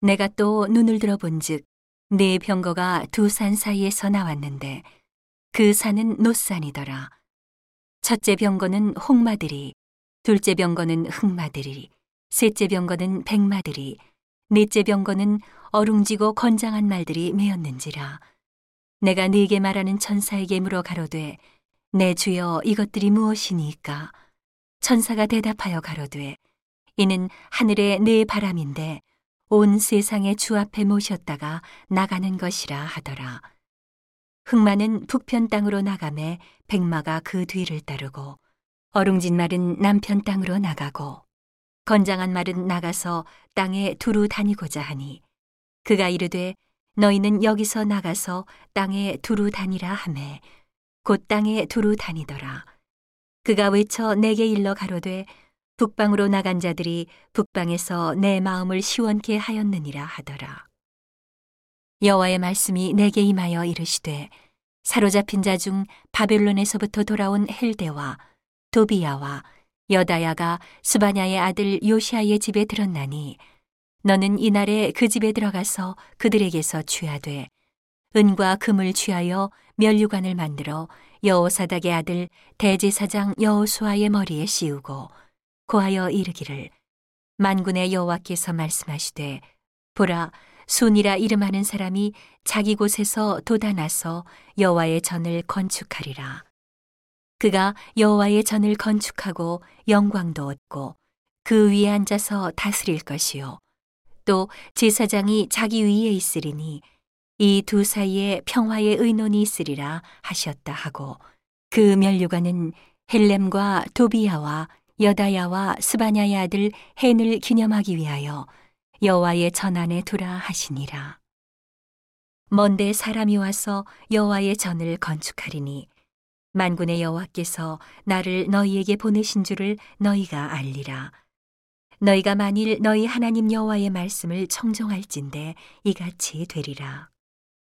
내가 또 눈을 들어본즉 네 병거가 두 산 사이에서 나왔는데 그 산은 노산이더라. 첫째 병거는 홍마들이, 둘째 병거는 흑마들이, 셋째 병거는 백마들이, 넷째 병거는 어룽지고 건장한 말들이 메었는지라. 내가 네게 말하는 천사에게 물어 가로되 내 주여 이것들이 무엇이니까? 천사가 대답하여 가로되 이는 하늘의 네 바람인데 온 세상의 주 앞에 모셨다가 나가는 것이라 하더라. 흑마는 북편 땅으로 나가매 백마가 그 뒤를 따르고 어룽진 말은 남편 땅으로 나가고 건장한 말은 나가서 땅에 두루 다니고자 하니 그가 이르되 너희는 여기서 나가서 땅에 두루 다니라 하매 곧 땅에 두루 다니더라. 그가 외쳐 내게 일러 가로되 북방으로 나간 자들이 북방에서 내 마음을 시원케 하였느니라 하더라. 여호와의 말씀이 내게 임하여 이르시되 사로잡힌 자 중 바벨론에서부터 돌아온 헬데와 도비야와 여다야가 스바냐의 아들 요시아의 집에 들었나니 너는 이날에 그 집에 들어가서 그들에게서 취하되 은과 금을 취하여 면류관을 만들어 여호사닥의 아들 대제사장 여호수아의 머리에 씌우고 고하여 이르기를 만군의 여호와께서 말씀하시되 보라 순이라 이름하는 사람이 자기 곳에서 돋아나서 여호와의 전을 건축하리라. 그가 여호와의 전을 건축하고 영광도 얻고 그 위에 앉아서 다스릴 것이요. 또 제사장이 자기 위에 있으리니 이 두 사이에 평화의 의논이 있으리라 하셨다 하고 그 면류관은 헬렘과 도비야와 여다야와 스바냐의 아들 헨을 기념하기 위하여 여호와의 전 안에 두라 하시니라. 먼데 사람이 와서 여호와의 전을 건축하리니 만군의 여호와께서 나를 너희에게 보내신 줄을 너희가 알리라. 너희가 만일 너희 하나님 여호와의 말씀을 청정할진대 이같이 되리라.